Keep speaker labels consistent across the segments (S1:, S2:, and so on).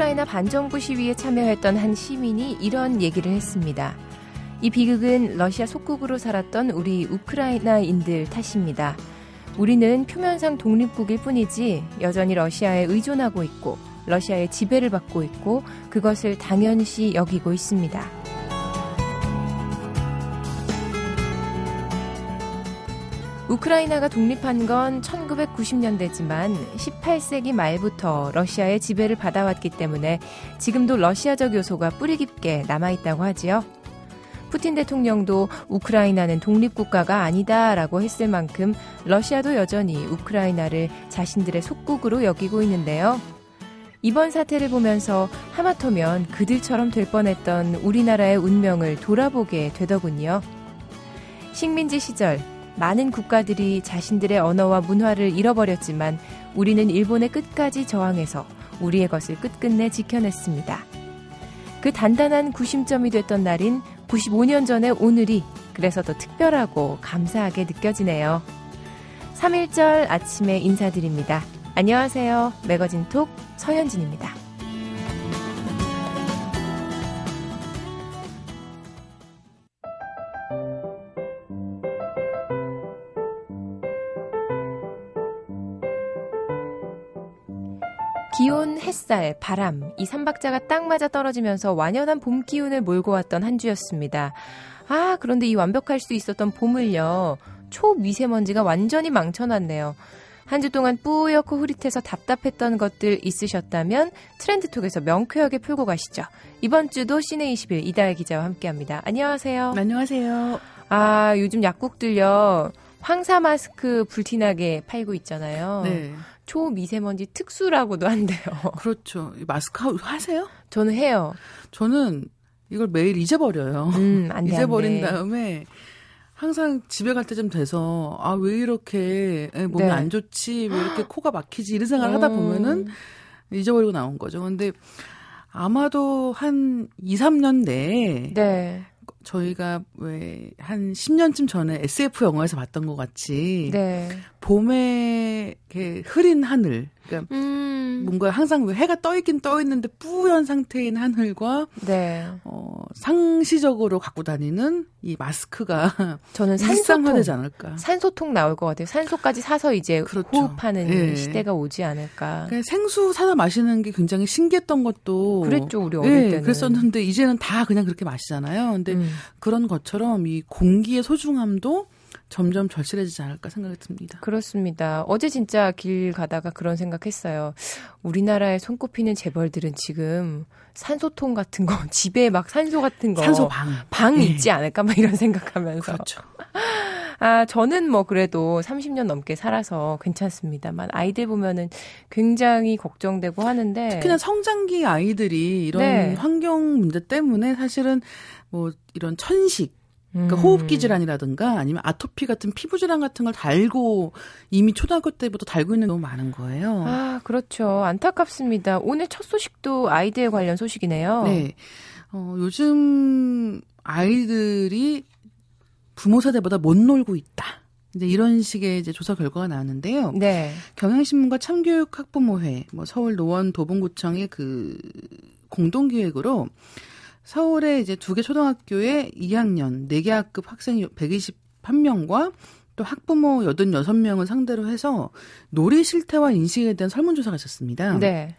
S1: 우크라이나 반정부 시위에 참여했던 한 시민이 이런 얘기를 했습니다. 이 비극은 러시아 속국으로 살았던 우리 우크라이나인들 탓입니다. 우리는 표면상 독립국일 뿐이지 여전히 러시아에 의존하고 있고 러시아의 지배를 받고 있고 그것을 당연시 여기고 있습니다. 우크라이나가 독립한 건 1990년대지만 18세기 말부터 러시아의 지배를 받아왔기 때문에 지금도 러시아적 요소가 뿌리 깊게 남아있다고 하지요. 푸틴 대통령도 우크라이나는 독립국가가 아니다라고 했을 만큼 러시아도 여전히 우크라이나를 자신들의 속국으로 여기고 있는데요. 이번 사태를 보면서 하마터면 그들처럼 될 뻔했던 우리나라의 운명을 돌아보게 되더군요. 식민지 시절 많은 국가들이 자신들의 언어와 문화를 잃어버렸지만 우리는 일본의 끝까지 저항해서 우리의 것을 끝끝내 지켜냈습니다. 그 단단한 구심점이 됐던 날인 95년 전의 오늘이 그래서 더 특별하고 감사하게 느껴지네요. 3일절 아침에 인사드립니다. 안녕하세요. 매거진 톡 서현진입니다. 햇살, 바람, 이 삼박자가 딱 맞아 떨어지면서 완연한 봄 기운을 몰고 왔던 한 주였습니다. 아, 그런데 이 완벽할 수 있었던 봄을요, 초미세먼지가 완전히 망쳐놨네요. 한 주 동안 뿌옇고 흐릿해서 답답했던 것들 있으셨다면 트렌드톡에서 명쾌하게 풀고 가시죠. 이번 주도 시내 21 이다혜 기자와 함께합니다. 안녕하세요.
S2: 안녕하세요.
S1: 아, 요즘 약국들요. 황사 마스크 불티나게 팔고 있잖아요.
S2: 네.
S1: 초미세먼지 특수라고도 한대요.
S2: 그렇죠. 마스크 하세요?
S1: 저는 해요.
S2: 저는 이걸 매일 잊어버려요.
S1: 음, 안 돼,
S2: 잊어버린
S1: 안 돼.
S2: 다음에 항상 집에 갈 때쯤 돼서 아 왜 이렇게 몸이
S1: 네.
S2: 안 좋지 왜 이렇게 코가 막히지 이런 생각을 하다 보면은 잊어버리고 나온 거죠. 근데 아마도 한 2, 3년 내에
S1: 네.
S2: 저희가 왜 한 10년쯤 전에 SF 영화에서 봤던 것 같이
S1: 네.
S2: 봄에 이렇게 흐린 하늘 그러니까
S1: 음.
S2: 뭔가 항상 왜 해가 떠 있긴 떠 있는데 뿌연 상태인 하늘과
S1: 네.
S2: 어 상시적으로 갖고 다니는 이 마스크가
S1: 저는 산소통.
S2: 일상화되지 않을까.
S1: 산소통 나올 것 같아요. 산소까지 사서 이제
S2: 그렇죠.
S1: 호흡하는
S2: 예.
S1: 시대가 오지 않을까.
S2: 그냥 생수 사다 마시는 게 굉장히 신기했던 것도
S1: 그랬죠, 우리 어릴
S2: 예,
S1: 때는.
S2: 그랬었는데 이제는 다 그냥 그렇게 마시잖아요. 근데
S1: 음.
S2: 그런 것처럼 이 공기의 소중함도 점점 절실해지지 않을까 생각이 듭니다.
S1: 그렇습니다. 어제 진짜 길 가다가 그런 생각했어요. 우리나라의 손꼽히는 재벌들은 지금 산소통 같은 거, 집에 막 산소 같은 거.
S2: 산소방.
S1: 방
S2: 예.
S1: 있지 않을까? 막 이런 생각하면서.
S2: 그렇죠.
S1: 아, 저는 뭐 그래도 30년 넘게 살아서 괜찮습니다만 아이들 보면은 굉장히 걱정되고 하는데
S2: 특히나 성장기 아이들이 이런
S1: 네.
S2: 환경 문제 때문에 사실은 뭐 이런 천식 그러니까
S1: 음.
S2: 호흡기 질환이라든가 아니면 아토피 같은 피부 질환 같은 걸 달고 이미 초등학교 때부터 달고 있는 경우 많은 거예요.
S1: 아, 그렇죠. 안타깝습니다. 오늘 첫 소식도 아이들 관련 소식이네요.
S2: 네. 어, 요즘 아이들이 부모 세대보다 못 놀고 있다. 이제 이런 식의 이제 조사 결과가 나왔는데요.
S1: 네.
S2: 경향신문과 참교육 학부모회, 뭐 서울 노원 도봉구청의 그 공동 기획으로 서울의 이제 두 개 초등학교의 2학년 4개 학급 학생 121명과 또 학부모 86명을 상대로 해서 놀이 실태와 인식에 대한 설문조사가 있었습니다.
S1: 네.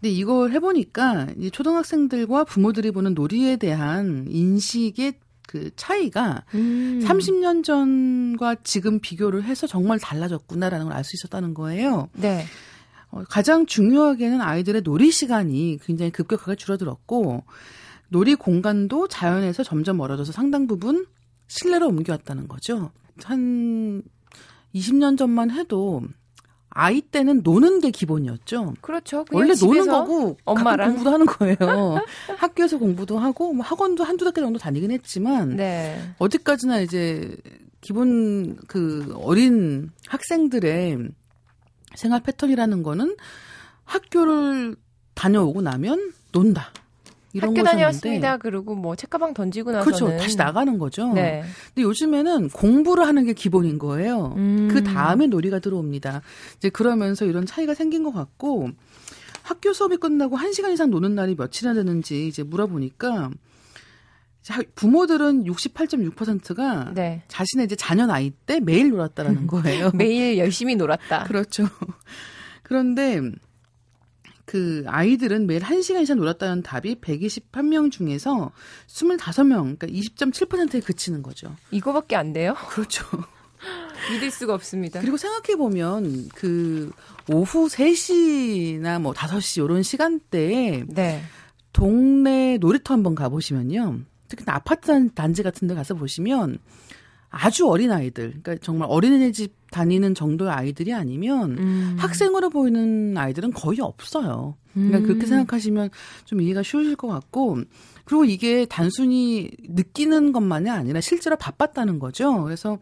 S2: 근데 이걸 해보니까 이 초등학생들과 부모들이 보는 놀이에 대한 인식의 그 차이가
S1: 음.
S2: 30년 전과 지금 비교를 해서 정말 달라졌구나라는 걸 알 수 있었다는 거예요.
S1: 네.
S2: 어, 가장 중요하게는 아이들의 놀이 시간이 굉장히 급격하게 줄어들었고 놀이 공간도 자연에서 점점 멀어져서 상당 부분 실내로 옮겨왔다는 거죠. 한 20년 전만 해도 아이 때는 노는 게 기본이었죠.
S1: 그렇죠.
S2: 원래 노는 거고
S1: 엄마랑.
S2: 공부도 하는 거예요. 학교에서 공부도 하고 뭐 학원도 한두 학기 정도 다니긴 했지만
S1: 네.
S2: 어디까지나 이제 기본 그 어린 학생들의 생활 패턴이라는 거는 학교를 다녀오고 나면 논다. 이런
S1: 학교 다녀왔습니다. 그리고 뭐 책가방 던지고 나서는
S2: 그렇죠. 다시 나가는 거죠.
S1: 네.
S2: 근데 요즘에는 공부를 하는 게 기본인 거예요.
S1: 음.
S2: 그 다음에 놀이가 들어옵니다. 이제 그러면서 이런 차이가 생긴 것 같고 학교 수업이 끝나고 1시간 이상 노는 날이 며칠이나 되는지 이제 물어보니까 부모들은 68.6%가
S1: 네.
S2: 자신의 이제 자녀 나이 때 매일 놀았다라는 거예요.
S1: 매일 열심히 놀았다.
S2: 그렇죠. 그런데 그 아이들은 매일 1시간 이상 놀았다는 답이 121명 중에서 25명, 그러니까 20.7%에 그치는 거죠.
S1: 이거밖에 안 돼요?
S2: 그렇죠.
S1: 믿을 수가 없습니다.
S2: 그리고 생각해 보면 그 오후 3시나 뭐 5시 이런 시간대에
S1: 네.
S2: 동네 놀이터 한번 가 보시면요. 특히 아파트 단지 같은 데 가서 보시면 아주 어린 아이들, 그러니까 정말 어린이집 다니는 정도의 아이들이 아니면
S1: 음.
S2: 학생으로 보이는 아이들은 거의 없어요. 그러니까
S1: 음.
S2: 그렇게 생각하시면 좀 이해가 쉬우실 것 같고 그리고 이게 단순히 느끼는 것만이 아니라 실제로 바빴다는 거죠. 그래서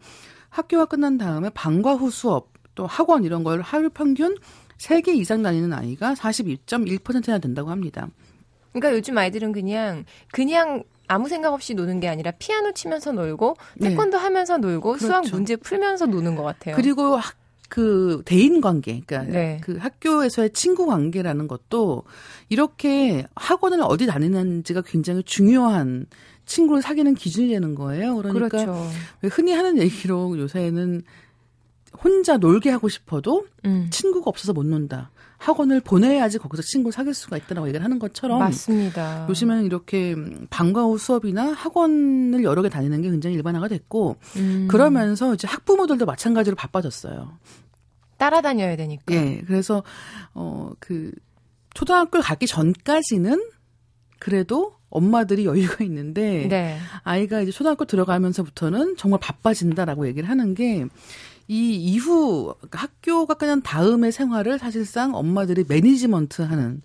S2: 학교가 끝난 다음에 방과 후 수업 또 학원 이런 걸 하루 평균 3개 이상 다니는 아이가 42.1%나 된다고 합니다.
S1: 그러니까 요즘 아이들은 그냥 그냥 아무 생각 없이 노는 게 아니라 피아노 치면서 놀고
S2: 네.
S1: 태권도 하면서 놀고 수학
S2: 그렇죠.
S1: 문제 풀면서 노는 것 같아요.
S2: 그리고 학, 그 대인 관계, 그러니까
S1: 네.
S2: 그 학교에서의 친구 관계라는 것도 이렇게 학원을 어디 다니는지가 굉장히 중요한 친구를 사귀는 기준이 되는 거예요. 그러니까
S1: 그렇죠.
S2: 흔히 하는 얘기로 요새는 혼자 놀게 하고 싶어도
S1: 음.
S2: 친구가 없어서 못 논다. 학원을 보내야지 거기서 친구를 사귈 수가 있다라고 얘기를 하는 것처럼
S1: 맞습니다.
S2: 요즘에는 이렇게 방과 후 수업이나 학원을 여러 개 다니는 게 굉장히 일반화가 됐고
S1: 음.
S2: 그러면서 이제 학부모들도 마찬가지로 바빠졌어요.
S1: 따라다녀야 되니까.
S2: 예. 그래서 어그 초등학교를 가기 전까지는 그래도 엄마들이 여유가 있는데
S1: 네.
S2: 아이가 이제 초등학교 들어가면서부터는 정말 바빠진다라고 얘기를 하는 게 이 이후 학교가 끝난 다음의 생활을 사실상 엄마들이 매니지먼트 하는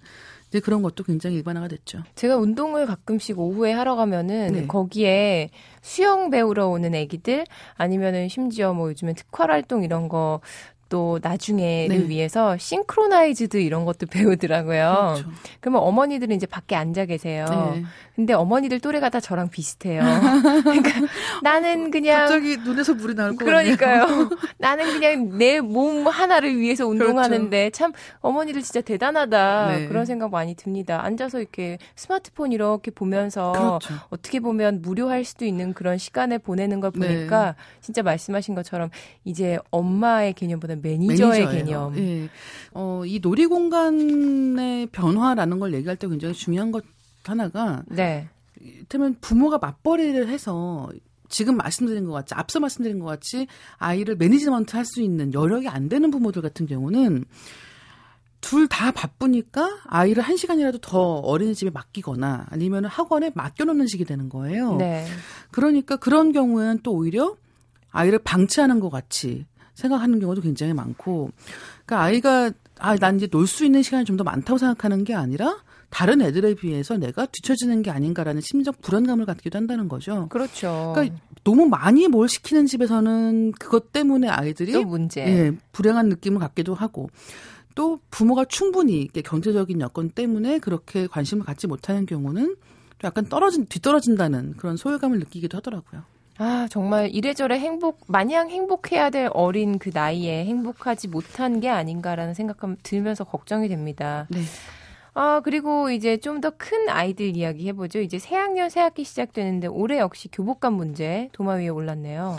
S2: 이제 그런 것도 굉장히 일반화가 됐죠.
S1: 제가 운동을 가끔씩 오후에 하러 가면은
S2: 네.
S1: 거기에 수영 배우러 오는 애기들 아니면은 심지어 뭐 요즘엔 특활 활동 이런 거 또 나중에를
S2: 네.
S1: 위해서 싱크로나이즈드 이런 것도 배우더라고요.
S2: 그렇죠.
S1: 그러면 어머니들은 이제 밖에 앉아 계세요.
S2: 네.
S1: 근데 어머니들 또래가 다 저랑 비슷해요. 그러니까 나는 그냥
S2: 갑자기 눈에서 물이 나올 것 같네요.
S1: 그러니까요. 나는 그냥 내 몸 하나를 위해서 운동하는데
S2: 그렇죠.
S1: 참 어머니들 진짜 대단하다
S2: 네.
S1: 그런 생각 많이 듭니다. 앉아서 이렇게 스마트폰 이렇게 보면서
S2: 그렇죠.
S1: 어떻게 보면 무료할 수도 있는 그런 시간을 보내는 걸
S2: 네.
S1: 보니까 진짜 말씀하신 것처럼 이제 엄마의 개념보다 매니저의
S2: 매니저예요.
S1: 개념.
S2: 예. 어, 이 놀이 공간의 변화라는 걸 얘기할 때 굉장히 중요한 것 하나가
S1: 네.
S2: 이를테면 부모가 맞벌이를 해서 지금 말씀드린 것 같이 앞서 말씀드린 것 같이 아이를 매니지먼트 할 수 있는 여력이 안 되는 부모들 같은 경우는 둘 다 바쁘니까 아이를 한 시간이라도 더 어린이집에 맡기거나 아니면 학원에 맡겨놓는 식이 되는 거예요.
S1: 네.
S2: 그러니까 그런 경우에는 또 오히려 아이를 방치하는 것 같이 생각하는 경우도 굉장히 많고, 그러니까 아이가 아 난 이제 놀 수 있는 시간이 좀 더 많다고 생각하는 게 아니라 다른 애들에 비해서 내가 뒤처지는 게 아닌가라는 심적 불안감을 갖기도 한다는 거죠.
S1: 그렇죠.
S2: 그러니까 너무 많이 뭘 시키는 집에서는 그것 때문에 아이들이
S1: 또 문제.
S2: 예, 불행한 느낌을 갖기도 하고 또 부모가 충분히 경제적인 여건 때문에 그렇게 관심을 갖지 못하는 경우는 또 약간 떨어진 뒤떨어진다는 그런 소외감을 느끼기도 하더라고요.
S1: 아, 정말 이래저래 행복, 마냥 행복해야 될 어린 그 나이에 행복하지 못한 게 아닌가라는 생각감 들면서 걱정이 됩니다.
S2: 네.
S1: 아, 그리고 이제 좀 더 큰 아이들 이야기 해보죠. 이제 새학년 새학기 시작되는데 올해 역시 교복감 문제 도마 위에 올랐네요.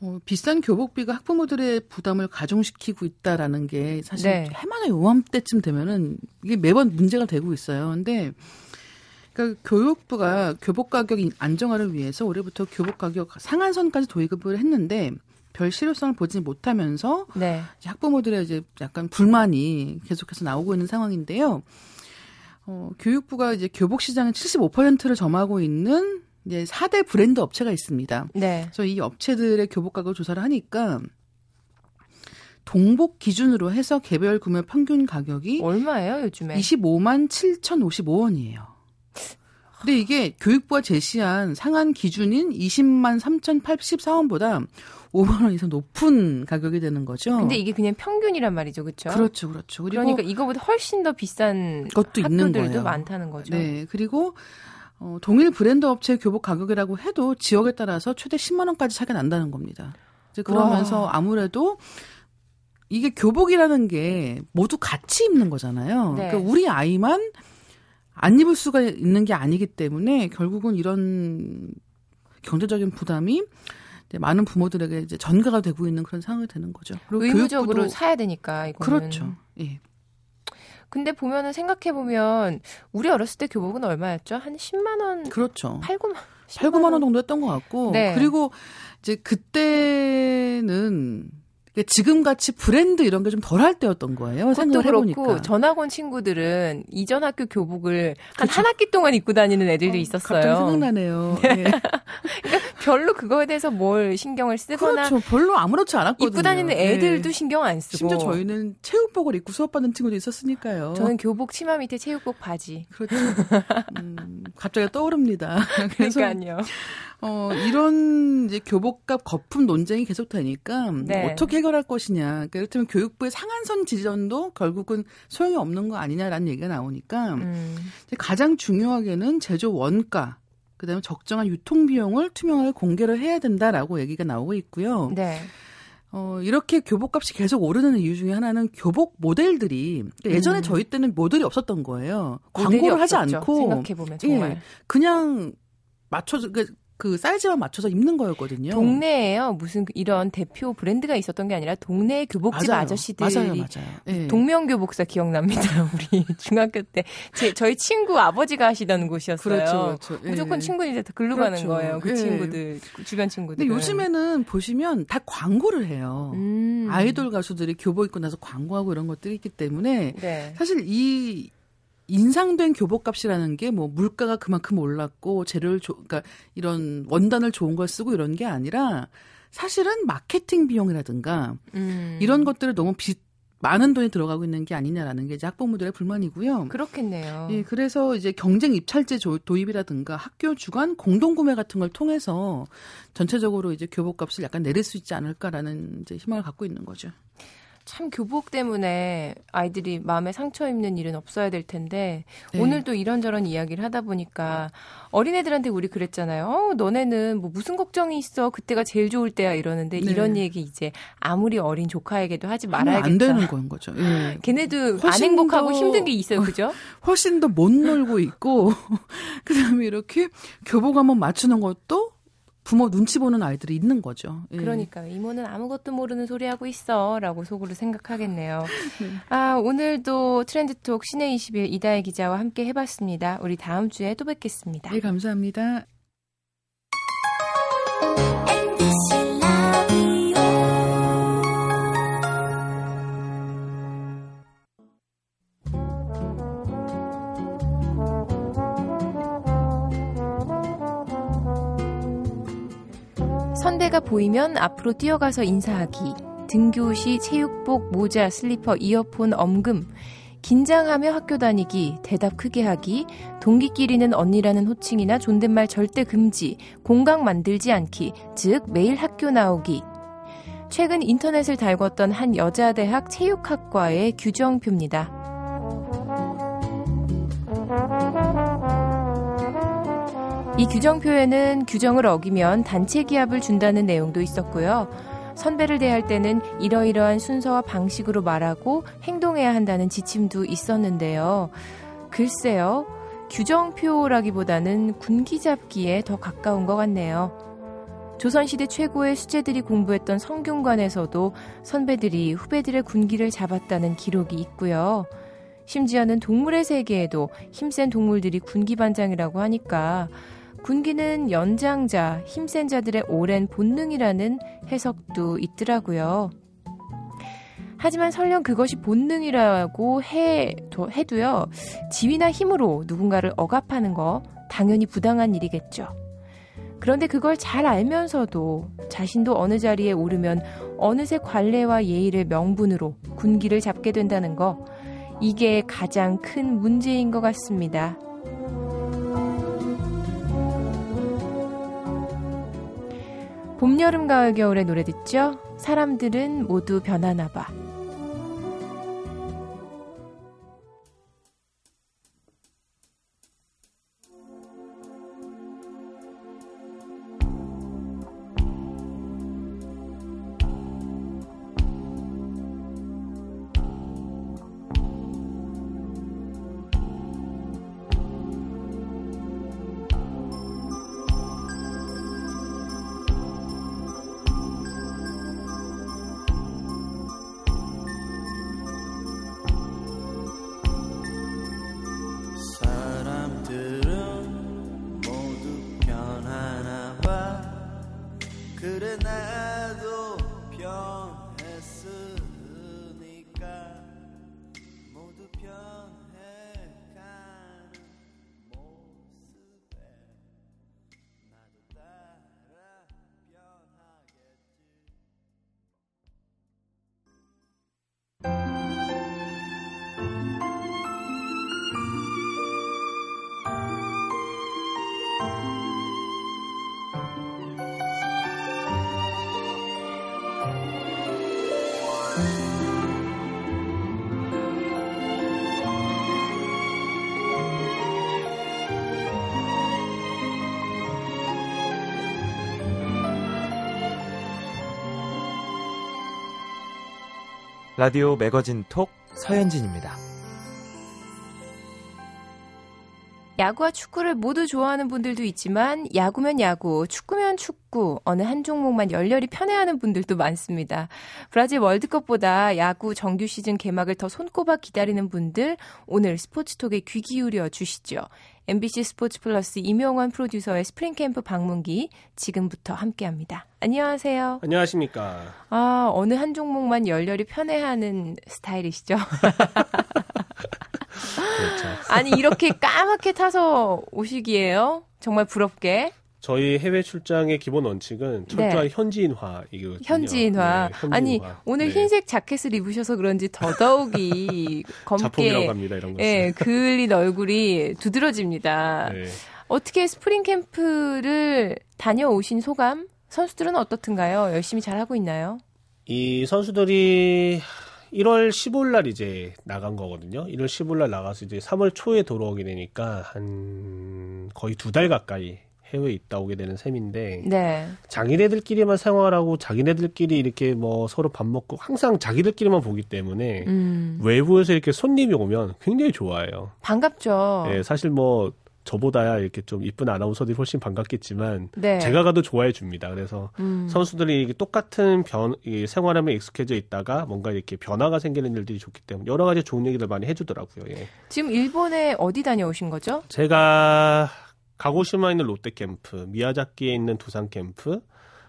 S2: 어, 비싼 교복비가 학부모들의 부담을 가중시키고 있다라는 게 사실
S1: 네.
S2: 해마다 요맘때쯤 되면은 이게 매번 문제가 되고 있어요. 근데 그러니까 교육부가 교복 가격 안정화를 위해서 올해부터 교복 가격 상한선까지 도입을 했는데 별 실효성을 보지 못하면서
S1: 네.
S2: 이제 학부모들의 이제 약간 불만이 계속해서 나오고 있는 상황인데요. 어, 교육부가 이제 교복 시장의 75%를 점하고 있는 이제 4대 브랜드 업체가 있습니다.
S1: 네.
S2: 그래서 이 업체들의 교복 가격 조사를 하니까 동복 기준으로 해서 개별 구매 평균 가격이
S1: 얼마예요, 요즘에?
S2: 25만 7,055원이에요. 근데 이게 교육부가 제시한 상한 기준인 20만 3,084원보다 5만 원 이상 높은 가격이 되는 거죠.
S1: 근데 이게 그냥 평균이란 말이죠, 그렇죠?
S2: 그렇죠, 그렇죠.
S1: 그러니까 이거보다 훨씬 더 비싼
S2: 것도 있는
S1: 학교들도
S2: 거예요.
S1: 많다는 거죠.
S2: 네, 그리고 어, 동일 브랜드 업체의 교복 가격이라고 해도 지역에 따라서 최대 10만 원까지 차이가 난다는 겁니다. 이제 그러면서
S1: 와.
S2: 아무래도 이게 교복이라는 게 모두 같이 입는 거잖아요.
S1: 네.
S2: 그러니까 우리 아이만 안 입을 수가 있는 게 아니기 때문에 결국은 이런 경제적인 부담이 많은 부모들에게 이제 전가가 되고 있는 그런 상황이 되는 거죠. 그리고
S1: 의무적으로
S2: 교육부도-
S1: 사야 되니까 이거는.
S2: 그렇죠. 예.
S1: 근데 보면은 생각해 보면 우리 어렸을 때 교복은 얼마였죠? 한 10만 원,
S2: 그렇죠.
S1: 8, 9만
S2: 8, 9만 원 정도 했던 것 같고
S1: 네.
S2: 그리고 이제 그때는 지금 같이 브랜드 이런 게 좀 덜 할 때였던 거예요. 생각을
S1: 그렇고
S2: 해보니까.
S1: 전학원 친구들은 이전 학교 교복을 한
S2: 그쵸.
S1: 한 학기 동안 입고 다니는 애들도
S2: 어,
S1: 있었어요.
S2: 갑자기 생각나네요. 예.
S1: 별로 그거에 대해서 뭘 신경을 쓰거나
S2: 그렇죠. 별로 아무렇지 않았거든요.
S1: 입고 다니는
S2: 예.
S1: 애들도 신경 안 쓰고
S2: 심지어 저희는 체육복을 입고 수업받는 친구도 있었으니까요.
S1: 저는 교복 치마 밑에 체육복 바지.
S2: 그렇죠. 음, 갑자기 떠오릅니다. 그래서
S1: 그러니까요.
S2: 어, 이런 이제 교복값 거품 논쟁이 계속 되니까
S1: 네.
S2: 어떻게 해결할 것이냐. 그러니까 이를테면 교육부의 상한선 지정도 결국은 소용이 없는 거 아니냐라는 얘기가 나오니까
S1: 음.
S2: 가장 중요하게는 제조 원가 그다음에 적정한 유통 비용을 투명하게 공개를 해야 된다라고 얘기가 나오고 있고요.
S1: 네.
S2: 어, 이렇게 교복값이 계속 오르는 이유 중에 하나는 교복 모델들이 그러니까 예전에
S1: 음.
S2: 저희 때는 모델이 없었던 거예요. 광고를 하지
S1: 없었죠.
S2: 않고
S1: 생각해 보면 정말
S2: 예, 그냥 맞춰서 그, 그 사이즈만 맞춰서 입는 거였거든요.
S1: 동네에요 무슨 그 이런 대표 브랜드가 있었던 게 아니라 동네 교복집
S2: 맞아요.
S1: 아저씨들이
S2: 맞아요, 맞아요. 예.
S1: 동명 교복사 기억납니다. 우리 중학교 때 제, 저희 친구 아버지가 하시던 곳이었어요.
S2: 그렇죠, 그렇죠. 예.
S1: 무조건 친구는 이제 다 글로 가는
S2: 그렇죠.
S1: 거예요. 그
S2: 예.
S1: 친구들 그 주변 친구들.
S2: 근데 요즘에는 보시면 다 광고를 해요.
S1: 음.
S2: 아이돌 가수들이 교복 입고 나서 광고하고 이런 것들이 있기 때문에
S1: 네.
S2: 사실 이 인상된 교복값이라는 게 뭐 물가가 그만큼 올랐고 재료를 조, 그러니까 이런 원단을 좋은 걸 쓰고 이런 게 아니라 사실은 마케팅 비용이라든가
S1: 음.
S2: 이런 것들을 너무 비, 많은 돈이 들어가고 있는 게 아니냐라는 게 이제 학부모들의 불만이고요.
S1: 그렇겠네요.
S2: 예, 그래서 이제 경쟁 입찰제 조- 도입이라든가 학교 주관 공동 구매 같은 걸 통해서 전체적으로 이제 교복값을 약간 내릴 수 있지 않을까라는 이제 희망을 갖고 있는 거죠.
S1: 참 교복 때문에 아이들이 마음에 상처 입는 일은 없어야 될 텐데
S2: 네.
S1: 오늘 또 이런저런 이야기를 하다 보니까 어린애들한테 우리 그랬잖아요. 어, 너네는 뭐 무슨 걱정이 있어? 그때가 제일 좋을 때야 이러는데
S2: 네.
S1: 이런 얘기 이제 아무리 어린 조카에게도 하지 말아야겠다.
S2: 안 되는 건 거죠. 예.
S1: 걔네도 안 행복하고
S2: 더-
S1: 힘든 게 있어요, 그죠?
S2: 훨씬 더 못 놀고 있고 그다음에 이렇게 교복 한번 맞추는 것도 부모 눈치 보는 아이들이 있는 거죠. 예.
S1: 그러니까 이모는 아무것도 모르는 소리 하고 있어라고 속으로 생각하겠네요. 아 오늘도 트렌드톡 시내 20일 이다혜 기자와 함께 해봤습니다. 우리 다음 주에 또 뵙겠습니다.
S2: 네, 감사합니다.
S1: 선배가 보이면 앞으로 뛰어가서 인사하기. 등교 시 체육복, 모자, 슬리퍼, 이어폰, 엄금. 긴장하며 학교 다니기, 대답 크게 하기, 동기끼리는 언니라는 호칭이나 존댓말 절대 금지, 공강 만들지 않기, 즉 매일 학교 나오기. 최근 인터넷을 달궜던 한 여자대학 체육학과의 규정표입니다. 이 규정표에는 규정을 어기면 단체 기합을 준다는 내용도 있었고요. 선배를 대할 때는 이러이러한 순서와 방식으로 말하고 행동해야 한다는 지침도 있었는데요. 글쎄요, 규정표라기보다는 군기잡기에 더 가까운 것 같네요. 조선시대 최고의 수재들이 공부했던 성균관에서도 선배들이 후배들의 군기를 잡았다는 기록이 있고요. 심지어는 동물의 세계에도 힘센 동물들이 군기반장이라고 하니까 군기는 연장자, 힘센 자들의 오랜 본능이라는 해석도 있더라고요. 하지만 설령 그것이 본능이라고 해, 해도요, 지위나 힘으로 누군가를 억압하는 거 당연히 부당한 일이겠죠. 그런데 그걸 잘 알면서도 자신도 어느 자리에 오르면 어느새 관례와 예의를 명분으로 군기를 잡게 된다는 거, 이게 가장 큰 문제인 것 같습니다. 봄, 여름, 가을, 겨울의 노래 듣죠? 사람들은 모두 변하나 봐.
S3: 라디오 매거진 톡 서현진입니다.
S1: 야구와 축구를 모두 좋아하는 분들도 있지만 야구면 야구, 축구면 축구, 어느 한 종목만 열렬히 편애하는 분들도 많습니다. 브라질 월드컵보다 야구 정규 시즌 개막을 더 손꼽아 기다리는 분들 오늘 스포츠톡에 귀 기울여 주시죠. MBC 스포츠 플러스 임용원 프로듀서의 스프링 캠프 방문기 지금부터 함께합니다. 안녕하세요.
S4: 안녕하십니까.
S1: 아 어느 한 종목만 열렬히 편애하는 스타일이시죠?
S4: 그렇죠.
S1: 아니 이렇게 까맣게 타서 오시기에요. 정말 부럽게.
S4: 저희 해외 출장의 기본 원칙은 철저한 현지인화 이거든요.
S1: 네. 현지인화.
S4: 네, 현지인화.
S1: 아니 오늘
S4: 네.
S1: 흰색 자켓을 입으셔서 그런지 더더욱이 검게
S4: 합니다. 이런 거.
S1: 예, 그을린 얼굴이 두드러집니다.
S4: 네.
S1: 어떻게 스프링 캠프를 다녀오신 소감? 선수들은 어떻든가요? 열심히 잘 하고 있나요?
S4: 이 선수들이 1월 15일 날 이제 나간 거거든요. 1월 15일 날 나가서 이제 3월 초에 돌아오게 되니까 한 거의 두 달 가까이 해외에 있다 오게 되는 셈인데
S1: 네.
S4: 자기네들끼리만 생활하고 자기네들끼리 이렇게 뭐 서로 밥 먹고 항상 자기들끼리만 보기 때문에
S1: 음,
S4: 외부에서 이렇게 손님이 오면 굉장히 좋아해요.
S1: 반갑죠.
S4: 예, 사실 뭐 저보다야 이렇게 좀 이쁜 아나운서들이 훨씬 반갑겠지만
S1: 네.
S4: 제가 가도 좋아해 줍니다. 그래서
S1: 음,
S4: 선수들이 이게 똑같은 변, 이 생활함에 익숙해져 있다가 뭔가 이렇게 변화가 생기는 일들이 좋기 때문에 여러 가지 좋은 얘기들 많이 해주더라고요. 예.
S1: 지금 일본에 어디 다녀오신 거죠?
S4: 제가 가고시마에 있는 롯데 캠프, 미야자키에 있는 두산 캠프,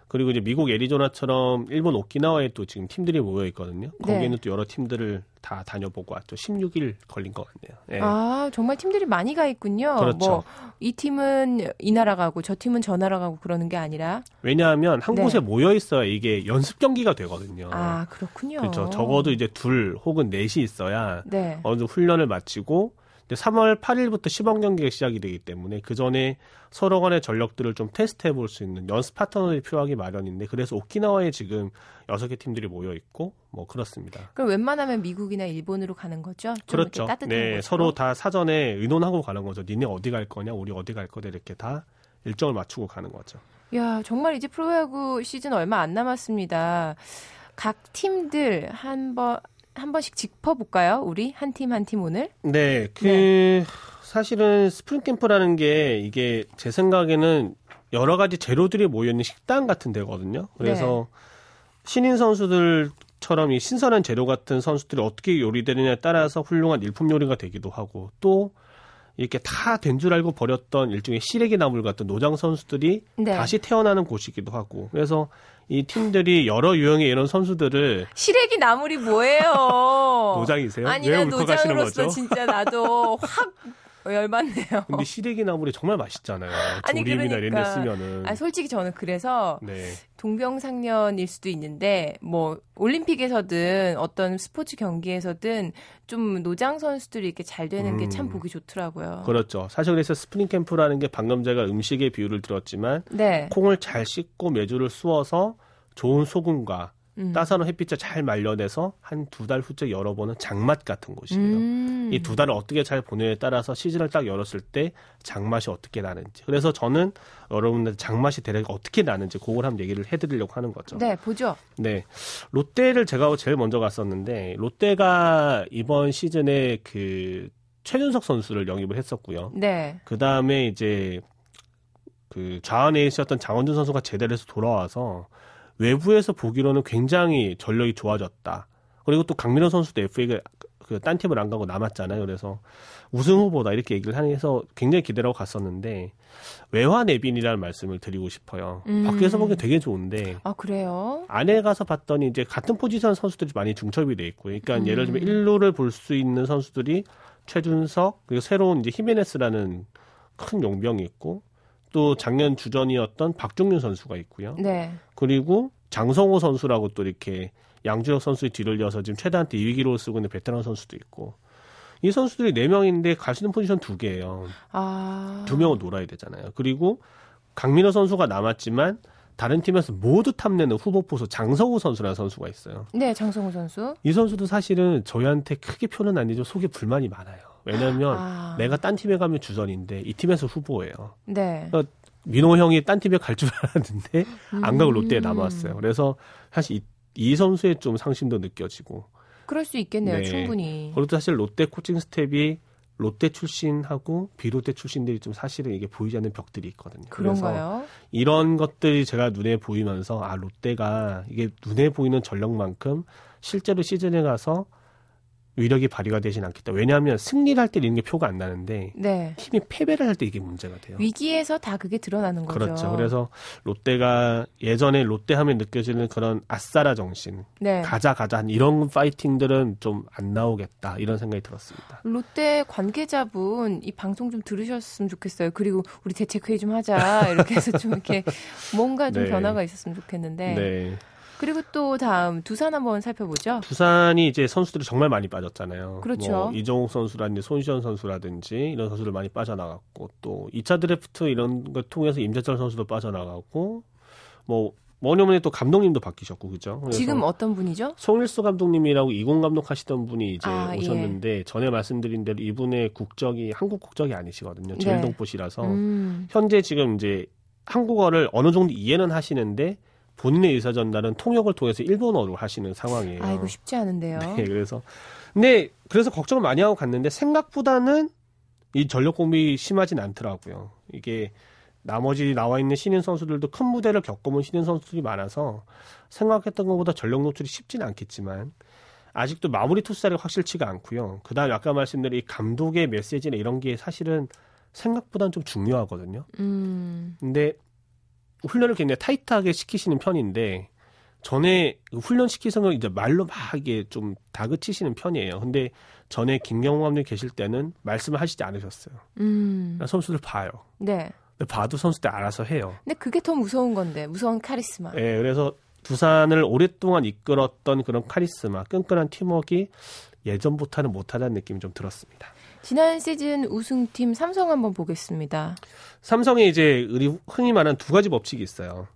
S4: 그리고 이제 미국 애리조나처럼 일본 오키나와에 또 지금 팀들이 모여 있거든요.
S1: 네.
S4: 거기에는 또 여러 팀들을 다 다녀보고 왔죠. 16일 걸린 것 같네요. 예.
S1: 아, 정말 팀들이 많이 가 있군요.
S4: 그렇죠.
S1: 뭐, 이 팀은 이 나라 가고 저 팀은 저 나라 가고 그러는 게 아니라.
S4: 왜냐하면 한
S1: 네.
S4: 곳에 모여 있어야 이게 연습 경기가 되거든요.
S1: 아, 그렇군요.
S4: 그렇죠. 적어도 이제 둘 혹은 넷이 있어야
S1: 네.
S4: 어느 정도 훈련을 마치고 이제 3월 8일부터 시범 경기가 시작이 되기 때문에 그 전에 서로 간의 전력들을 좀 테스트해 볼 수 있는 연습 파트너들이 필요하기 마련인데 그래서 오키나와에 지금 여섯 개 팀들이 모여 있고 뭐 그렇습니다.
S1: 그럼 웬만하면 미국이나 일본으로 가는 거죠? 좀
S4: 그렇죠. 네,
S1: 곳으로?
S4: 서로 다 사전에 의논하고 가는 거죠. 니네 어디 갈 거냐, 우리 어디 갈 거냐 이렇게 다 일정을 맞추고 가는 거죠.
S1: 야, 정말 이제 프로야구 시즌 얼마 안 남았습니다. 각 팀들 한 번, 한 번씩 짚어볼까요? 우리 한 팀 한 팀 오늘?
S4: 네, 그
S1: 네.
S4: 사실은 스프링 캠프라는 게 이게 제 생각에는 여러 가지 재료들이 모여 있는 식당 같은 데거든요. 그래서
S1: 네.
S4: 신인 선수들처럼 이 신선한 재료 같은 선수들이 어떻게 요리되느냐에 따라서 훌륭한 일품 요리가 되기도 하고 또 이렇게 다 된 줄 알고 버렸던 일종의 시래기 나물 같은 노장 선수들이
S1: 네.
S4: 다시 태어나는 곳이기도 하고 그래서 이 팀들이 여러 유형의 이런 선수들을
S1: 시래기 나물이 뭐예요?
S4: 노장이세요?
S1: 아니,
S4: 왜
S1: 노장으로서
S4: 거죠?
S1: 진짜 나도 확 열받네요.
S4: 근데 시래기 나물이 정말 맛있잖아요. 조림이나 이런 데
S1: 그러니까.
S4: 쓰면은.
S1: 아, 솔직히 저는 그래서
S4: 네.
S1: 동병상련일 수도 있는데 뭐 올림픽에서든 어떤 스포츠 경기에서든 좀 노장 선수들이 이렇게 잘 되는 게 참
S4: 음.
S1: 보기 좋더라고요.
S4: 그렇죠. 사실 그래서 스프링 캠프라는 게 방금 제가 음식의 비유를 들었지만
S1: 네.
S4: 콩을 잘 씻고 메주를 쑤어서 좋은 소금과
S1: 음.
S4: 따사로운 햇빛에 잘 말려내서 한 두 달 후째 열어보는 장맛 같은 곳이에요.
S1: 음.
S4: 이 두 달을 어떻게 잘 보내에 따라서 시즌을 딱 열었을 때 장맛이 어떻게 나는지. 그래서 저는 여러분들 장맛이 대략 어떻게 나는지 그걸 한번 얘기를 해드리려고 하는 거죠.
S1: 네, 보죠.
S4: 네. 롯데를 제가 제일 먼저 갔었는데, 롯데가 이번 시즌에 그, 최준석 선수를 영입을 했었고요.
S1: 네.
S4: 그 다음에 이제, 그, 좌완 에이스였던 장원준 선수가 제대로 해서 돌아와서, 외부에서 보기로는 굉장히 전력이 좋아졌다. 그리고 또 강민호 선수도 FA가 그딴 팀을 안 가고 남았잖아요. 그래서 우승 후보다 이렇게 얘기를 해서 굉장히 기대를 하고 갔었는데, 외화 내빈이라는 말씀을 드리고 싶어요.
S1: 음.
S4: 밖에서 보기 되게 좋은데,
S1: 아, 그래요?
S4: 안에 가서 봤더니 이제 같은 포지션 선수들이 많이 중첩이 돼 있고, 그러니까
S1: 음.
S4: 예를 들면 1루를 볼 수 있는 선수들이 최준석 그리고 새로운 이제 히메네스라는 큰 용병이 있고, 또 작년 주전이었던 박종윤 선수가 있고요.
S1: 네.
S4: 그리고 장성호 선수라고 또 이렇게 양주혁 선수의 뒤를 이어서 지금 최다한테 2위 기록을 쓰고 있는 베테랑 선수도 있고, 이 선수들이 4명인데 갈 수 있는 포지션 2개예요.
S1: 아.
S4: 두 명은 놀아야 되잖아요. 그리고 강민호 선수가 남았지만 다른 팀에서 모두 탐내는 후보 포수 장성우 선수라는 선수가 있어요.
S1: 네, 장성호 선수.
S4: 이 선수도 사실은 저희한테 크게 표는 아니죠. 속에 불만이 많아요. 왜냐하면
S1: 아.
S4: 내가 딴 팀에 가면 주전인데 이 팀에서 후보예요.
S1: 네.
S4: 민호 형이 딴 팀에 갈 줄 알았는데 안 가고
S1: 음.
S4: 롯데에 남았어요. 그래서 사실 이, 이 선수의 좀 상심도 느껴지고
S1: 그럴 수 있겠네요.
S4: 네.
S1: 충분히.
S4: 그리고 또 사실 롯데 코칭 스텝이 롯데 출신하고 비롯데 출신들이 좀 사실은 이게 보이지 않는 벽들이 있거든요. 그래서
S1: 그런가요?
S4: 이런 것들이 제가 눈에 보이면서 아 롯데가 이게 눈에 보이는 전력만큼 실제로 시즌에 가서 위력이 발휘가 되진 않겠다. 왜냐하면 승리를 할 때 이런 게 표가 안 나는데
S1: 네.
S4: 팀이 패배를 할 때 이게 문제가 돼요.
S1: 위기에서 다 그게 드러나는 거죠.
S4: 그렇죠. 그래서 롯데가 예전에 롯데 하면 느껴지는 그런 아싸라 정신,
S1: 네.
S4: 가자 가자 이런 파이팅들은 좀 안 나오겠다 이런 생각이 들었습니다.
S1: 롯데 관계자분 이 방송 좀 들으셨으면 좋겠어요. 그리고 우리 대책회의 좀 하자 이렇게 해서 좀 이렇게 뭔가 좀
S4: 네.
S1: 변화가 있었으면 좋겠는데.
S4: 네.
S1: 그리고 또 다음 두산 한번 살펴보죠.
S4: 두산이 이제 선수들이 정말 많이 빠졌잖아요.
S1: 그렇죠.
S4: 뭐 이정욱 선수라든지 손시현 선수라든지 이런 선수들 많이 빠져나갔고 또 2차 드래프트 이런 걸 통해서 임재철 선수도 빠져나갔고 뭐 뭐냐면 또 감독님도 바뀌셨고 그죠?
S1: 지금 어떤 분이죠?
S4: 송일수 감독님이라고 이공 감독 하시던 분이 이제
S1: 아,
S4: 오셨는데 전에 말씀드린 대로 이분의 국적이 한국 국적이 아니시거든요.
S1: 네.
S4: 제일동포시라서
S1: 음,
S4: 현재 지금 이제 한국어를 어느 정도 이해는 하시는데 본인의 의사 전달은 통역을 통해서 일본어로 하시는 상황이에요.
S1: 아이고 쉽지 않은데요.
S4: 네, 그래서 근데 그래서 걱정을 많이 하고 갔는데 생각보다는 이 전력 공백이 심하진 않더라고요. 이게 나머지 나와 있는 신인 선수들도 큰 무대를 겪어본 신인 선수들이 많아서 생각했던 것보다 전력 노출이 쉽지는 않겠지만 아직도 마무리 투수자리가 확실치가 않고요. 그다음 아까 말씀드린 이 감독의 메시지나 이런 게 사실은 생각보다는 좀 중요하거든요.
S1: 음,
S4: 근데 훈련을 굉장히 타이트하게 시키시는 편인데 전에 그 훈련 시키성을 이제 말로 막 이게 좀 다그치시는 편이에요. 근데 전에 김경호 감독이 계실 때는 말씀을 하시지 않으셨어요.
S1: 음,
S4: 그러니까 선수들 봐요.
S1: 네.
S4: 봐도 선수들 알아서 해요.
S1: 근데 그게 더 무서운 건데 무서운 카리스마.
S4: 예, 그래서 두산을 오랫동안 이끌었던 그런 카리스마, 끈끈한 팀워크가 예전부터는 못하다는 느낌이 좀 들었습니다.
S1: 지난 시즌 우승팀 삼성 한번 보겠습니다.
S4: 삼성에 이제 우리 흔히 말하는 두 가지 법칙이 있어요.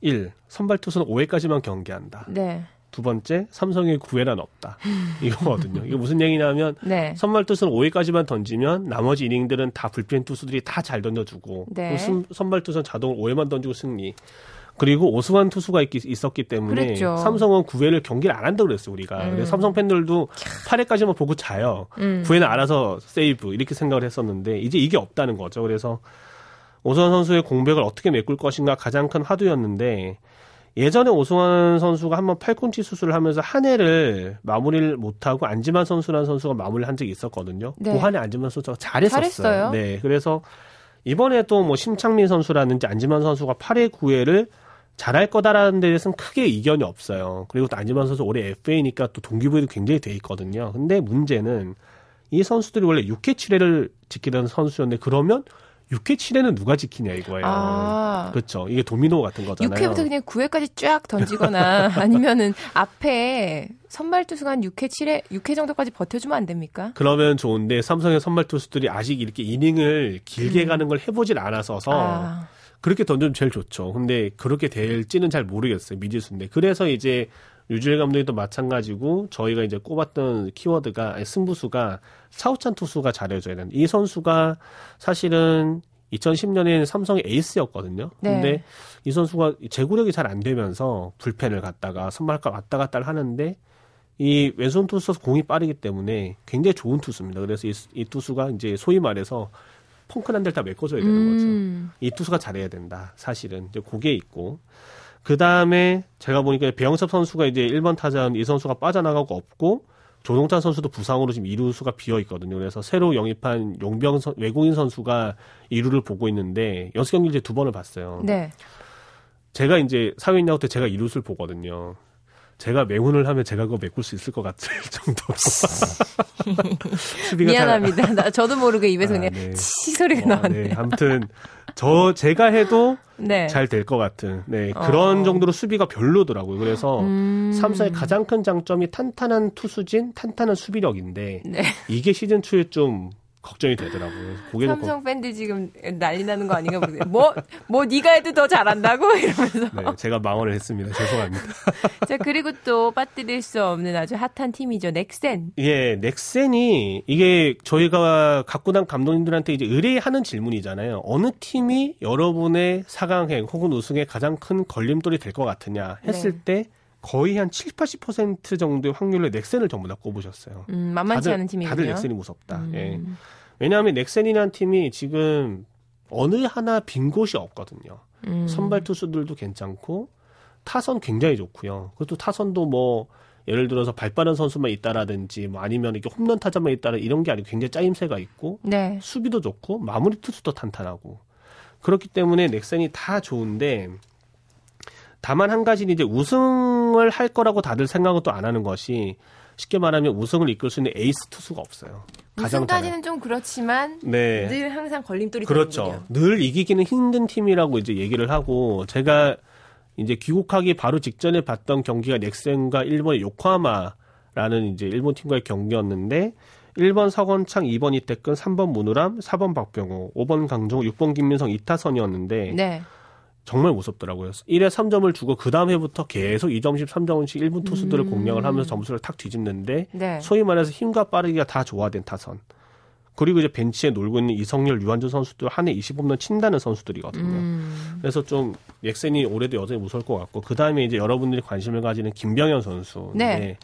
S4: 1. 선발 투수는 5회까지만 경기한다.
S1: 네,
S4: 두 번째, 삼성의 9회란 없다. 이거거든요. 이게 무슨 얘기냐면
S1: 네,
S4: 선발 투수는 5회까지만 던지면 나머지 이닝들은 다 불펜 투수들이 다 잘 던져주고
S1: 네.
S4: 선발 투수는 자동으로 5회만 던지고 승리. 그리고 오승환 투수가 있, 있었기 때문에
S1: 그랬죠.
S4: 삼성은 9회를 경기를 안 한다고 그랬어요 우리가.
S1: 음.
S4: 그래서 삼성 팬들도 8회까지만 보고 자요.
S1: 음,
S4: 9회는 알아서 세이브 이렇게 생각을 했었는데 이제 이게 없다는 거죠. 그래서 오승환 선수의 공백을 어떻게 메꿀 것인가 가장 큰 화두였는데 예전에 오승환 선수가 한번 팔꿈치 수술을 하면서 한 해를 마무리를 못하고 안지만 선수라는 선수가 마무리를 한 적이 있었거든요.
S1: 네.
S4: 그 한해 안지만 선수가 잘했었어요.
S1: 잘했어요.
S4: 네, 그래서 이번에 또 뭐 심창민 선수라든지 안지만 선수가 8회 9회를 잘할 거다라는 데에서는 크게 이견이 없어요. 그리고 또 안지만 선수 올해 FA니까 또 동기부여도 굉장히 돼 있거든요. 근데 문제는 이 선수들이 원래 6회 7회를 지키던 선수였는데 그러면 6회 7회는 누가 지키냐 이거예요.
S1: 아,
S4: 그렇죠. 이게 도미노 같은 거잖아요.
S1: 6회부터 그냥 9회까지 쫙 던지거나 아니면은 앞에 선발 투수가 한 6회, 7회, 6회 정도까지 버텨주면 안 됩니까?
S4: 그러면 좋은데 삼성의 선발 투수들이 아직 이렇게 이닝을 길게 가는 걸 해보질 않아서서
S1: 음. 아,
S4: 그렇게 던지면 제일 좋죠. 근데 그렇게 될지는 잘 모르겠어요. 미지수인데. 그래서 이제 유주일 감독도 마찬가지고 저희가 이제 꼽았던 키워드가 아니, 승부수가 차우찬 투수가 잘해줘야 되는. 이 선수가 사실은 2010년에는 삼성의 에이스였거든요.
S1: 네.
S4: 근데 이 선수가 제구력이 잘 안 되면서 불펜을 갔다가 선발과 왔다 갔다 하는데 이 왼손 투수 공이 빠르기 때문에 굉장히 좋은 투수입니다. 그래서 이, 이 투수가 이제 소위 말해서 펑크난 데를 다 메꿔줘야 되는 거죠.
S1: 음,
S4: 이 투수가 잘해야 된다. 사실은 이제 그게 있고 그 다음에 제가 보니까 배영섭 선수가 이제 1번 타자는 이 선수가 빠져나가고 없고 조동찬 선수도 부상으로 지금 이루수가 비어 있거든요. 그래서 새로 영입한 용병 선- 외국인 선수가 이루를 보고 있는데 연습 경기 이제 두 번을 봤어요.
S1: 네.
S4: 제가 이제 사회인 야구 때 제가 이루수를 보거든요. 제가 맹훈을 하면 제가 그거 메꿀 수 있을 것 같을 정도로 수비가 잘-
S1: 미안합니다. 나 저도 모르게 입에서
S4: 아,
S1: 그냥
S4: 네.
S1: 치 소리가
S4: 어,
S1: 나왔네.
S4: 네, 아무튼 저 제가 해도
S1: 네.
S4: 잘될 것 같은 네 그런
S1: 어.
S4: 정도로 수비가 별로더라고요. 그래서
S1: 음.
S4: 삼성의 가장 큰 장점이 탄탄한 투수진, 탄탄한 수비력인데
S1: 네.
S4: 이게 시즌 초에 좀 걱정이 되더라고요. 좀
S1: 삼성 팬들 지금 난리 나는 거 아닌가 보세요. 뭐, 뭐, 네가 해도 더 잘한다고? 이러면서.
S4: 걱- 네, 제가 망언을 했습니다. 죄송합니다.
S1: 자, 그리고 또 빠뜨릴 수 없는 아주 핫한 팀이죠. 넥센.
S4: 예, 넥센이 이게 저희가 갖고 난 감독님들한테 이제 의뢰하는 질문이잖아요. 어느 팀이 여러분의 4강행 혹은 우승에 가장 큰 걸림돌이 될 것 같으냐 했을
S1: 네.
S4: 때 거의 한 7, 80% 정도의 확률로 넥센을 전부 다 꼽으셨어요.
S1: 음, 만만치
S4: 다들,
S1: 않은 팀이군요.
S4: 다들 넥센이 무섭다.
S1: 음.
S4: 예. 왜냐하면 넥센이라는 팀이 지금 어느 하나 빈 곳이 없거든요.
S1: 음.
S4: 선발 투수들도 괜찮고 타선 굉장히 좋고요. 그것도 타선도 뭐 예를 들어서 발 빠른 선수만 있다라든지 뭐 아니면 이렇게 홈런 타자만 있다라 이런 게 아니고 굉장히 짜임새가 있고
S1: 네.
S4: 수비도 좋고 마무리 투수도 탄탄하고 그렇기 때문에 넥센이 다 좋은데 다만 한 가지는 이제 우승 을 할 거라고 다들 생각은 또 안 하는 것이 쉽게 말하면 우승을 이끌 수 있는 에이스 투수가 없어요.
S1: 우승까지는 좀 그렇지만
S4: 네.
S1: 늘 항상 걸림돌이
S4: 그렇죠.
S1: 되는군요.
S4: 늘 이기기는 힘든 팀이라고 이제 얘기를 하고 제가 이제 귀국하기 바로 직전에 봤던 경기가 넥센과 일본의 요코하마라는 이제 일본 팀과의 경기였는데 1번 서건창, 2번 이태근, 3번 문우람, 4번 박병호, 5번 강정호, 6번 김민성 이타선이었는데
S1: 네.
S4: 정말 무섭더라고요. 1회 3점을 주고 그 다음 해부터 계속 2점씩 3점씩 1분 투수들을
S1: 음.
S4: 공략을 하면서 점수를 탁 뒤집는데
S1: 네.
S4: 소위 말해서 힘과 빠르기가 다 조화된 타선. 그리고 이제 벤치에 놀고 있는 이성열, 유한준 선수들 한 해 20홈런 친다는 선수들이거든요.
S1: 음.
S4: 그래서 좀 넥센이 올해도 여전히 무서울 것 같고 그 다음에 이제 여러분들이 관심을 가지는 김병현 선수.
S1: 네.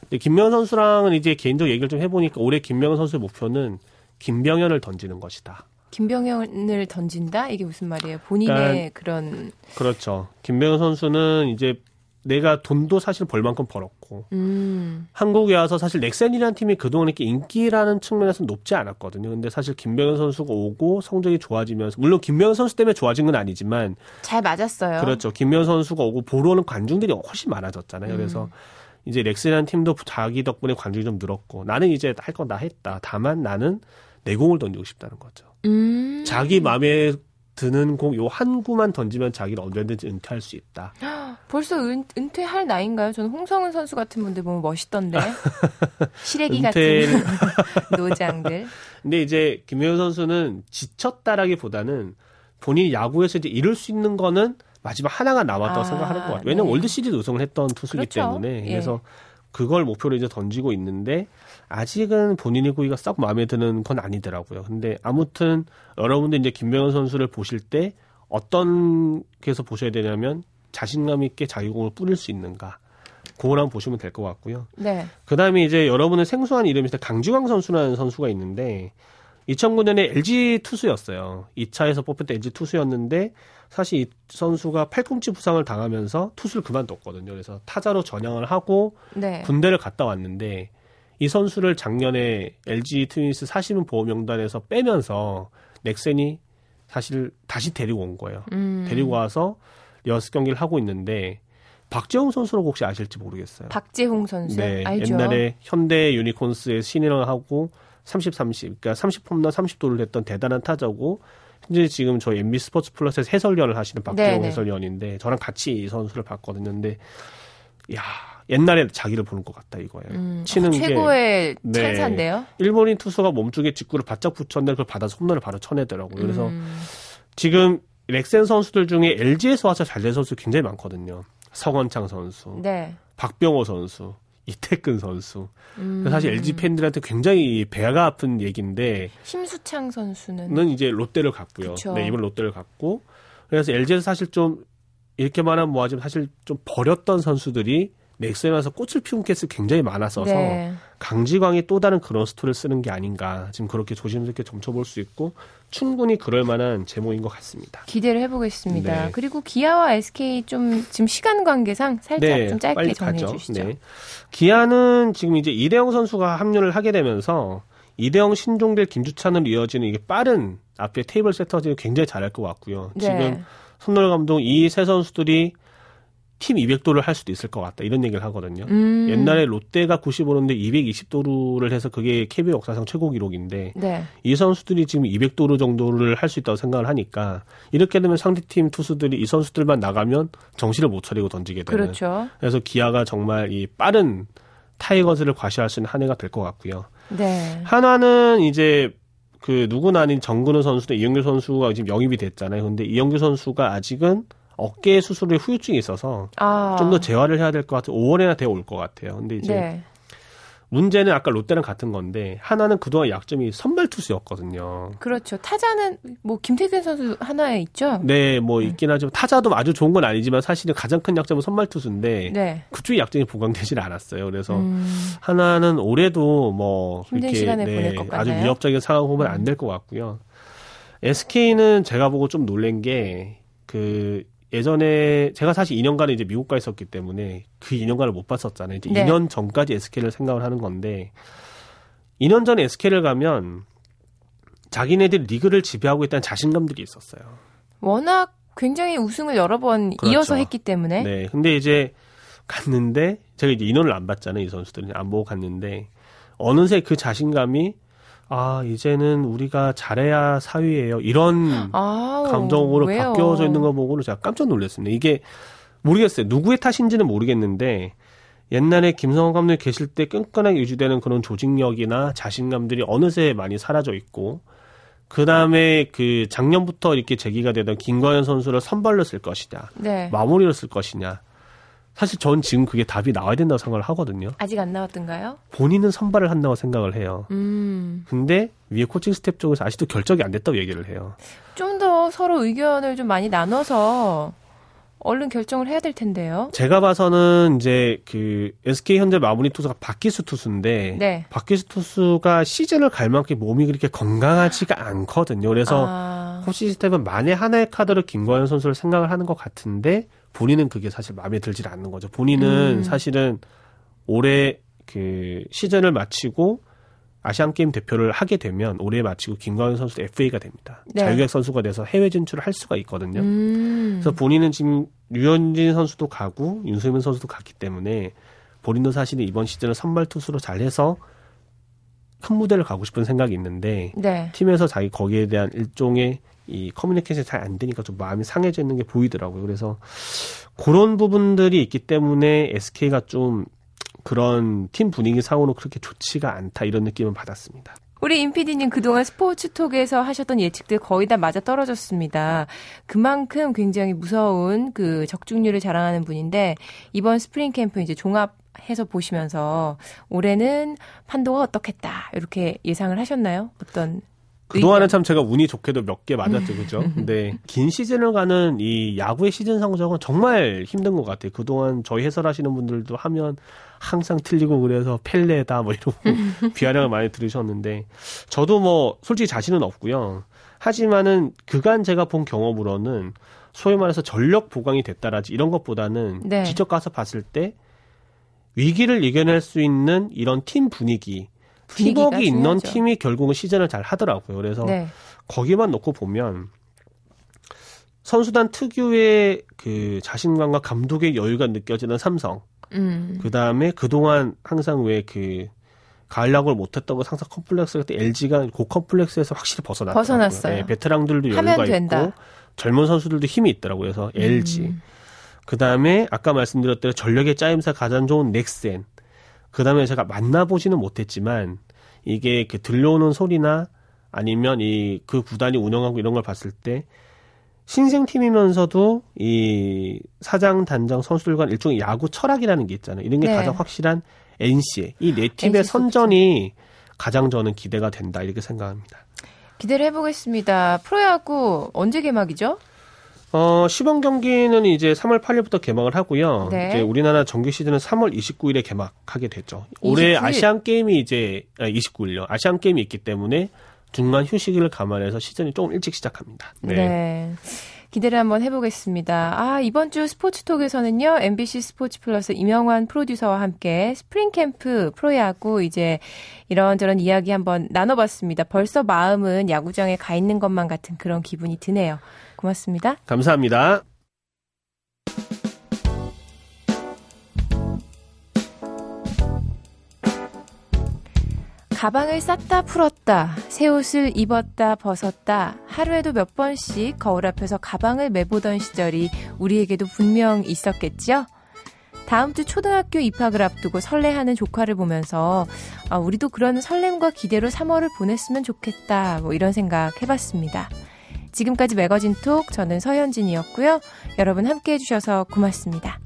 S4: 근데 김병현 선수랑은 이제 개인적 얘기를 좀 해보니까 올해 김병현 선수의 목표는 김병현을 던지는 것이다.
S1: 김병현을 던진다? 이게 무슨 말이에요? 본인의 그런
S4: 그렇죠. 김병현 선수는 이제 내가 돈도 사실 벌 만큼 벌었고
S1: 음.
S4: 한국에 와서 사실 넥센이라는 팀이 그동안 이렇게 인기라는 측면에서 높지 않았거든요. 근데 사실 김병현 선수가 오고 성적이 좋아지면서 물론 김병현 선수 때문에 좋아진 건 아니지만
S1: 잘 맞았어요.
S4: 그렇죠. 김병현 선수가 오고 보러 오는 관중들이 훨씬 많아졌잖아요. 그래서
S1: 음.
S4: 이제 렉스라는 팀도 자기 덕분에 관중이 좀 늘었고 나는 이제 할 건 다 했다. 다만 나는 내 공을 던지고 싶다는 거죠.
S1: 음.
S4: 자기 마음에 드는 공 요 한 구만 던지면 자기를 언제든지 은퇴할 수 있다.
S1: 벌써 은, 은퇴할 나이인가요? 저는 홍성은 선수 같은 분들 보면 멋있던데. 시래기
S4: 은퇴를-
S1: 같은 노장들.
S4: 근데 이제 김효현 선수는 지쳤다라기보다는 본인이 야구에서 이제 이룰 수 있는 거는 마지막 하나가 남았다고
S1: 아,
S4: 생각하는 것 같아요. 왜냐면
S1: 네.
S4: 월드 시리즈 우승을 했던 투수기
S1: 그렇죠.
S4: 때문에
S1: 예.
S4: 그래서 그걸 목표로 이제 던지고 있는데 아직은 본인의 구위가 썩 마음에 드는 건 아니더라고요. 근데 아무튼 여러분들 이제 김병현 선수를 보실 때 어떤 게서 보셔야 되냐면 자신감 있게 자기 공을 뿌릴 수 있는가. 그걸 한번 보시면 될 것 같고요.
S1: 네.
S4: 그 다음에 이제 여러분의 생소한 이름이. 강지광 선수라는 선수가 있는데 2009년에 LG 투수였어요. 2차에서 뽑힐 때 LG 투수였는데 사실 이 선수가 팔꿈치 부상을 당하면서 투수를 그만뒀거든요. 그래서 타자로 전향을 하고
S1: 네.
S4: 군대를 갔다 왔는데 이 선수를 작년에 LG 트윈스 사시문 보호 명단에서 빼면서 넥센이 사실 다시 데리고 온 거예요.
S1: 음.
S4: 데리고 와서 여섯 경기를 하고 있는데 박재홍 선수라고 혹시 아실지 모르겠어요.
S1: 박재홍 선수.
S4: 네,
S1: 알죠.
S4: 옛날에 현대 유니콘스의 신인을 하고 30, 30, 그러니까 30홈런 30도를 했던 대단한 타자고 현재 지금 저희 MB 스포츠 플러스에서 해설위원을 하시는 박재홍
S1: 네네.
S4: 해설위원인데 저랑 같이 이 선수를 봤거든요. 근데 야 옛날에 자기를 보는 것 같다 이거예요.
S1: 음,
S4: 치는
S1: 어,
S4: 게
S1: 최고의
S4: 네.
S1: 찬사인데요.
S4: 일본인 투수가 몸쪽에 직구를 바짝 붙였는데 그걸 받아서 홈런을 바로 쳐내더라고요. 그래서
S1: 음.
S4: 지금 렉센 선수들 중에 LG에서 와서 잘 된 선수 굉장히 많거든요. 서건창 선수,
S1: 네.
S4: 박병호 선수, 이태근 선수.
S1: 음.
S4: 사실 LG 팬들한테 굉장히 배가 아픈 얘기인데
S1: 심수창 선수는
S4: 는 이제 롯데를 갔고요.
S1: 그쵸.
S4: 네, 이번 롯데를 갔고 그래서 LG에서 사실 좀 이렇게 말하면 뭐하지만 사실 좀 버렸던 선수들이 넥센에 와서 꽃을 피운 케이스 굉장히 많았어서
S1: 네.
S4: 강지광이 또 다른 그런 스토리를 쓰는 게 아닌가 지금 그렇게 조심스럽게 점쳐볼 수 있고 충분히 그럴 만한 제목인 것 같습니다.
S1: 기대를 해보겠습니다.
S4: 네.
S1: 그리고 기아와 SK 좀 지금 시간 관계상 살짝 좀 짧게
S4: 네, 빨리
S1: 정리해
S4: 가죠.
S1: 주시죠.
S4: 네. 기아는 지금 이제 이대영 선수가 합류를 하게 되면서 이대영, 신종길, 김주찬으로 이어지는 이게 빠른 앞에 테이블 세터들이 굉장히 잘할 것 같고요.
S1: 네.
S4: 지금 손노래 감독 이 세 선수들이 팀 200도를 할 수도 있을 것 같다 이런 얘기를 하거든요.
S1: 음.
S4: 옛날에 롯데가 95도인데 220도루를 해서 그게 KBO 역사상 최고 기록인데
S1: 네.
S4: 이 선수들이 지금 200도루 정도를 할 수 있다고 생각을 하니까 이렇게 되면 상대팀 투수들이 이 선수들만 나가면 정신을 못 차리고 던지게 되는
S1: 그렇죠.
S4: 그래서 기아가 정말 이 빠른 타이거즈를 과시할 수 있는 한 해가 될 것 같고요.
S1: 네.
S4: 하나는 이제 그 누구나 아닌 정근우 선수도 이영규 선수가 지금 영입이 됐잖아요. 근데 이영규 선수가 아직은 어깨 수술에 후유증이 있어서
S1: 아.
S4: 좀더 재활을 해야 될 것 같아요. 5월에나 되어 올 것 같아요. 근데 이제
S1: 네.
S4: 문제는 아까 롯데랑 같은 건데 하나는 그동안 약점이 선발 투수였거든요.
S1: 그렇죠. 타자는 뭐 김태균 선수 하나에 있죠.
S4: 네, 뭐 있긴 하지만 타자도 아주 좋은 건 아니지만 사실은 가장 큰 약점은 선발 투수인데
S1: 네.
S4: 그쪽의 약점이 보강되질 않았어요. 그래서
S1: 음,
S4: 하나는 올해도 뭐
S1: 힘든
S4: 이렇게 네, 아주. 위협적인 상황 보면 안 될 것 같고요. SK는 제가 보고 좀 놀란 게그 예전에 제가 사실 2년간은 이제 미국 가 있었기 때문에 그 2년간을 못 봤었잖아요. 이제
S1: 네.
S4: 2년 전까지 SK를 생각을 하는 건데 2년 전에 SK를 가면 자기네들 리그를 지배하고 있다는 자신감들이 있었어요.
S1: 워낙 굉장히 우승을 여러 번
S4: 그렇죠.
S1: 이어서 했기 때문에
S4: 네. 근데 이제 갔는데 제가 이제 인원을 안 봤잖아요. 이 선수들은 안 보고 갔는데 어느새 그 자신감이 아 이제는 우리가 잘해야 사위예요. 이런
S1: 아,
S4: 감정으로
S1: 왜요?
S4: 바뀌어져 있는 거 보고는 제가 깜짝 놀랐습니다. 이게 모르겠어요. 누구의 탓인지는 모르겠는데 옛날에 김성원 감독이 계실 때 끈끈하게 유지되는 그런 조직력이나 자신감들이 어느새 많이 사라져 있고 그 다음에 그 작년부터 이렇게 제기가 되던 김광현 선수를 선발로 쓸 것이냐
S1: 네.
S4: 마무리로 쓸 것이냐. 사실 전 지금 그게 답이 나와야 된다고 생각을 하거든요.
S1: 아직 안 나왔던가요?
S4: 본인은 선발을 한다고 생각을 해요.
S1: 음.
S4: 근데 위에 코칭 스태프 쪽에서 아직도 결정이 안 됐다고 얘기를 해요.
S1: 좀 더 서로 의견을 좀 많이 나눠서 얼른 결정을 해야 될 텐데요.
S4: 제가 봐서는 이제 그 SK 현재 마무리 투수가 박희수 투수인데
S1: 네.
S4: 박희수 투수가 시즌을 갈 만큼 몸이 그렇게 건강하지가 않거든요. 그래서
S1: 아,
S4: 코칭 스태프는 만에 하나의 카드로 김광현 선수를 생각을 하는 것 같은데 본인은 그게 사실 마음에 들질 않는 거죠. 본인은
S1: 음.
S4: 사실은 올해 그 시즌을 마치고 아시안 게임 대표를 하게 되면 올해 마치고 김광현 선수 FA가 됩니다.
S1: 네.
S4: 자유계약 선수가 돼서 해외 진출을 할 수가 있거든요.
S1: 음.
S4: 그래서 본인은 지금 류현진 선수도 가고 윤수민 선수도 갔기 때문에 본인도 사실은 이번 시즌을 선발 투수로 잘해서 큰 무대를 가고 싶은 생각이 있는데
S1: 네.
S4: 팀에서 자기 거기에 대한 일종의 이 커뮤니케이션이 잘 안 되니까 좀 마음이 상해져 있는 게 보이더라고요. 그래서 그런 부분들이 있기 때문에 SK가 좀 그런 팀 분위기 상으로 그렇게 좋지가 않다 이런 느낌을 받았습니다.
S1: 우리 임PD님 그동안 스포츠톡에서 하셨던 예측들 거의 다 맞아 떨어졌습니다. 그만큼 굉장히 무서운 그 적중률을 자랑하는 분인데 이번 스프링 캠프 이제 종합 해서 보시면서 올해는 판도가 어떻겠다 이렇게 예상을 하셨나요? 어떤
S4: 그동안은
S1: 의견?
S4: 참 제가 운이 좋게도 몇 개 맞았죠, 그죠? 근데 긴 시즌을 가는 이 야구의 시즌 성적은 정말 힘든 것 같아요. 그동안 저희 해설하시는 분들도 하면 항상 틀리고 그래서 펠레다 뭐 이러고 비아냥을 많이 들으셨는데 저도 뭐 솔직히 자신은 없고요. 하지만은 그간 제가 본 경험으로는 소위 말해서 전력 보강이 됐다라지 이런 것보다는
S1: 네.
S4: 직접 가서 봤을 때 위기를 이겨낼 수 있는 이런 팀 분위기, 팀워크 있는. 팀이 결국은 시즌을 잘 하더라고요. 그래서
S1: 네.
S4: 거기만 놓고 보면 선수단 특유의 그 자신감과 감독의 여유가 느껴지는 삼성.
S1: 음.
S4: 그 다음에 그동안 항상 왜그 가을 야구를 못했다고 항상 컴플렉스가 때 LG가 그 컴플렉스에서 확실히 벗어났더라고요.
S1: 벗어났어요.
S4: 네, 베테랑들도 여유가
S1: 된다.
S4: 있고 젊은 선수들도 힘이 있더라고요. 그래서 LG.
S1: 음.
S4: 그 다음에 아까 말씀드렸대로 전력의 짜임새 가장 좋은 넥센. 그 다음에 제가 만나보지는 못했지만 이게 그 들려오는 소리나 아니면 이 그 구단이 운영하고 이런 걸 봤을 때 신생팀이면서도 이 사장, 단장, 선수들 간 일종의 야구 철학이라는 게 있잖아요. 이런 게
S1: 네.
S4: 가장 확실한 NC. 이 네 팀의. 선전이 가장 저는 기대가 된다. 이렇게 생각합니다.
S1: 기대를 해보겠습니다. 프로야구 언제 개막이죠?
S4: 어, 시범 경기는 이제 3월 8일부터 개막을 하고요.
S1: 네.
S4: 이제 우리나라 정규 시즌은 3월 29일에 개막하게 되죠. 올해
S1: 29일?
S4: 아시안 게임이 이제 아, 29일요. 아시안 게임이 있기 때문에 중간 휴식을 감안해서 시즌이 조금 일찍 시작합니다.
S1: 네. 기대를 한번 해보겠습니다. 아, 이번 주 스포츠톡에서는요, MBC 스포츠 플러스 임영환 프로듀서와 함께 스프링 캠프 프로야구 이제 이런저런 이야기 한번 나눠봤습니다. 벌써 마음은 야구장에 가 있는 것만 같은 그런 기분이 드네요. 고맙습니다.
S4: 감사합니다.
S1: 가방을 쌌다 풀었다, 새 옷을 입었다 벗었다, 하루에도 몇 번씩 거울 앞에서 가방을 매보던 시절이 우리에게도 분명 있었겠죠? 다음 주 초등학교 입학을 앞두고 설레하는 조카를 보면서 아, 우리도 그런 설렘과 기대로 3월을 보냈으면 좋겠다. 뭐 이런 생각 해봤습니다. 지금까지 매거진 톡 저는 서현진이었고요. 여러분 함께 해주셔서 고맙습니다.